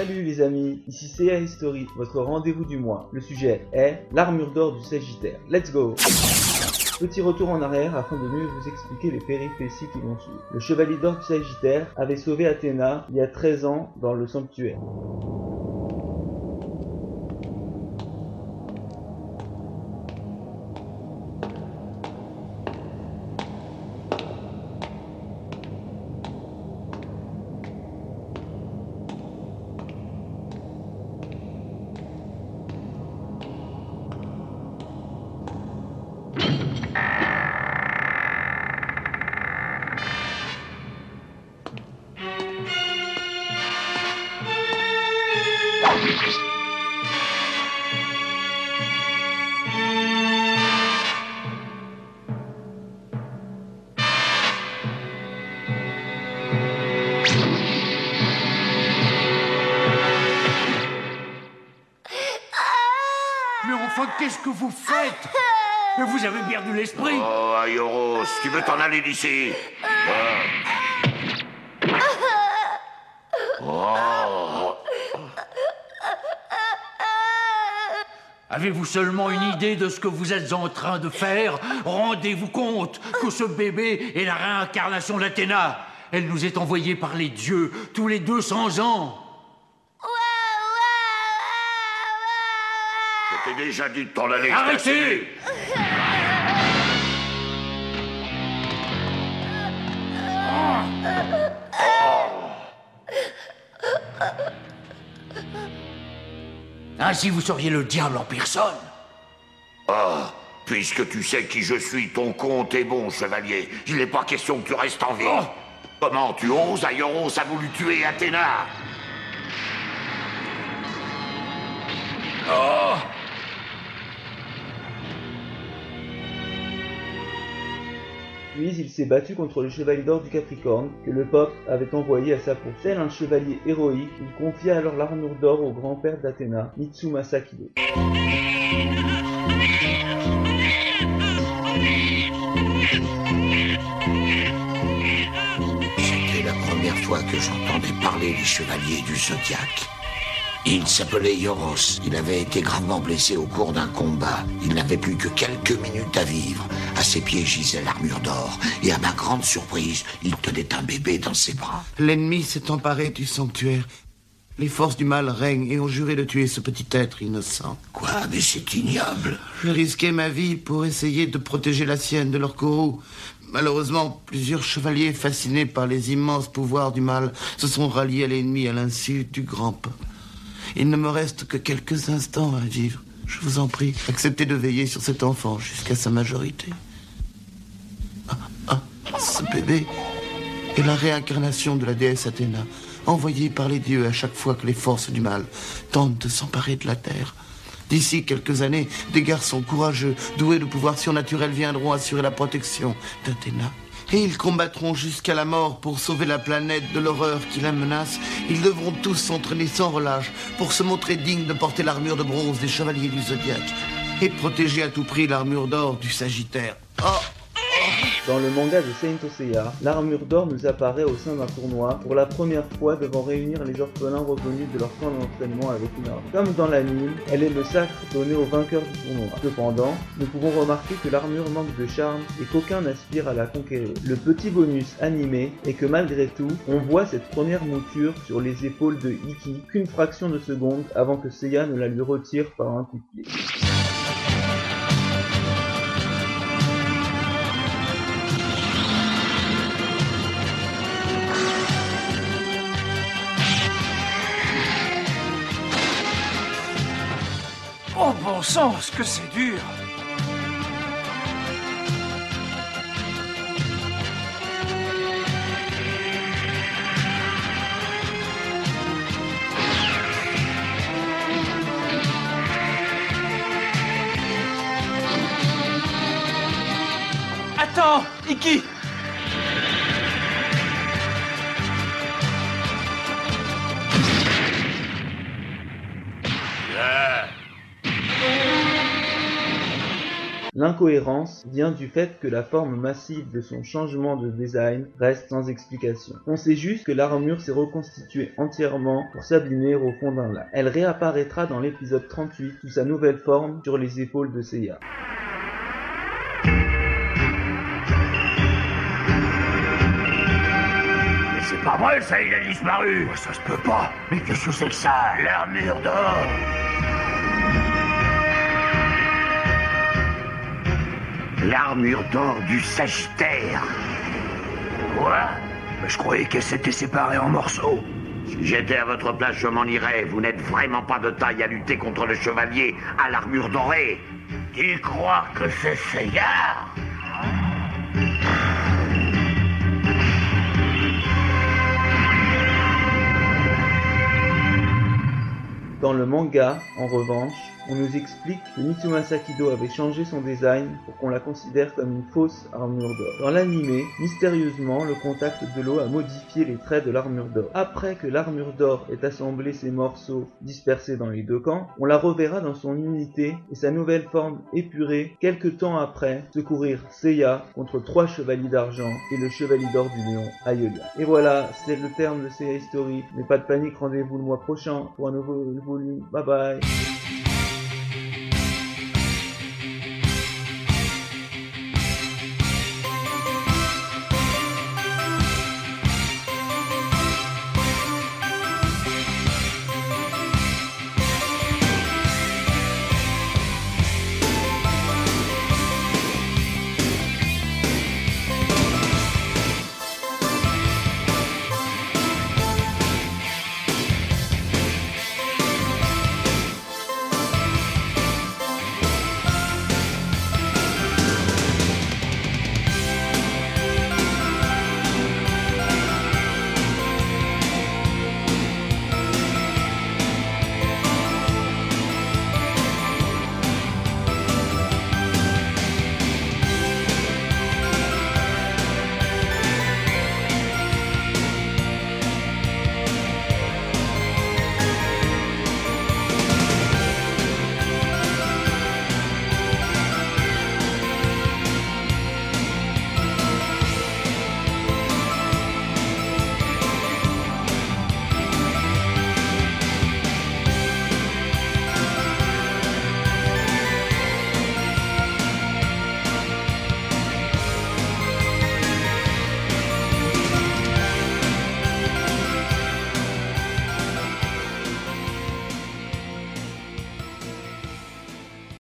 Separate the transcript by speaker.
Speaker 1: Salut les amis, ici CA History, votre rendez-vous du mois. Le sujet est l'armure d'or du Sagittaire. Let's go Petit retour en arrière afin de mieux vous expliquer les péripéties qui vont suivre. Le chevalier d'or du Sagittaire avait sauvé Athéna il y a 13 ans dans le sanctuaire.
Speaker 2: Qu'est-ce que vous faites Mais Vous avez perdu l'esprit
Speaker 3: Oh, Ayoros, tu veux t'en aller d'ici Oh,
Speaker 2: Avez-vous seulement une idée de ce que vous êtes en train de faire Rendez-vous compte que ce bébé est la réincarnation d'Athéna. Elle nous est envoyée par les dieux tous les 200 ans.
Speaker 3: T'ai déjà dit de t'en aller.
Speaker 2: Arrêtez Ainsi vous seriez le diable en personne.
Speaker 3: Ah, puisque tu sais qui je suis, ton compte est bon, chevalier. Il n'est pas question que tu restes en vie.
Speaker 2: Oh.
Speaker 3: Comment tu oses Ayoros a voulu tuer Athéna?
Speaker 1: Puis il s'est battu contre le chevalier d'or du Capricorne que le pape avait envoyé à sa peau. Tel un chevalier héroïque, il confia alors l'armure d'or au grand-père d'Athéna, Mitsumasa Kido.
Speaker 4: C'était la première fois que j'entendais parler des chevaliers du zodiaque. Il s'appelait Yoros. Il avait été gravement blessé au cours d'un combat. Il n'avait plus que quelques minutes à vivre. À ses pieds gisait l'armure d'or. Et à ma grande surprise, il tenait un bébé dans ses bras.
Speaker 5: L'ennemi s'est emparé du sanctuaire. Les forces du mal règnent et ont juré de tuer ce petit être innocent.
Speaker 4: Quoi Mais c'est ignoble.
Speaker 5: Je risquais ma vie pour essayer de protéger la sienne de leur courroux. Malheureusement, plusieurs chevaliers fascinés par les immenses pouvoirs du mal se sont ralliés à l'ennemi à l'insu du grand peuple. Il ne me reste que quelques instants à vivre. Je vous en prie, acceptez de veiller sur cet enfant jusqu'à sa majorité. Ah, ah, ce bébé est la réincarnation de la déesse Athéna, envoyée par les dieux à chaque fois que les forces du mal tentent de s'emparer de la terre. D'ici quelques années, des garçons courageux, doués de pouvoirs surnaturels, viendront assurer la protection d'Athéna. Et ils combattront jusqu'à la mort pour sauver la planète de l'horreur qui la menace. Ils devront tous s'entraîner sans relâche pour se montrer dignes de porter l'armure de bronze des chevaliers du zodiaque et protéger à tout prix l'armure d'or du Sagittaire. Oh
Speaker 1: Dans le manga de Saint Seiya, l'armure d'or nous apparaît au sein d'un tournoi pour la première fois devant réunir les orphelins revenus de leur camp d'entraînement avec une arme. Comme dans l'anime, elle est le sacre donné au vainqueur du tournoi. Cependant, nous pouvons remarquer que l'armure manque de charme et qu'aucun n'aspire à la conquérir. Le petit bonus animé est que malgré tout, on voit cette première mouture sur les épaules de Iki qu'une fraction de seconde avant que Seiya ne la lui retire par un coup de pied.
Speaker 6: Oh bon ce que c'est dur. Attends, Iki
Speaker 1: L'incohérence vient du fait que la forme massive de son changement de design reste sans explication. On sait juste que l'armure s'est reconstituée entièrement pour s'abîmer au fond d'un lac. Elle réapparaîtra dans l'épisode 38 sous sa nouvelle forme sur les épaules de Seiya.
Speaker 3: Mais c'est pas vrai, ça, il a disparu. Ça se peut pas. Mais qu'est-ce que c'est que ça? L'armure d'or L'armure d'or du Sagittaire. Quoi?
Speaker 6: Mais je croyais qu'elle s'était séparée en morceaux.
Speaker 3: Si j'étais à votre place, je m'en irais. Vous n'êtes vraiment pas de taille à lutter contre le chevalier à l'armure dorée. Tu crois que c'est Seiya?
Speaker 1: Dans le manga, en revanche, on nous explique que Mitsumasa Kido avait changé son design pour qu'on la considère comme une fausse armure d'or. Dans l'anime, mystérieusement, le contact de l'eau a modifié les traits de l'armure d'or. Après que l'armure d'or ait assemblé ses morceaux dispersés dans les deux camps, on la reverra dans son unité et sa nouvelle forme épurée quelques temps après secourir Seiya contre trois chevaliers d'argent et le chevalier d'or du néon Ayolia. Et voilà, c'est le terme de Seiya History. Mais pas de panique, rendez-vous le mois prochain pour un nouveau volume. Bye bye.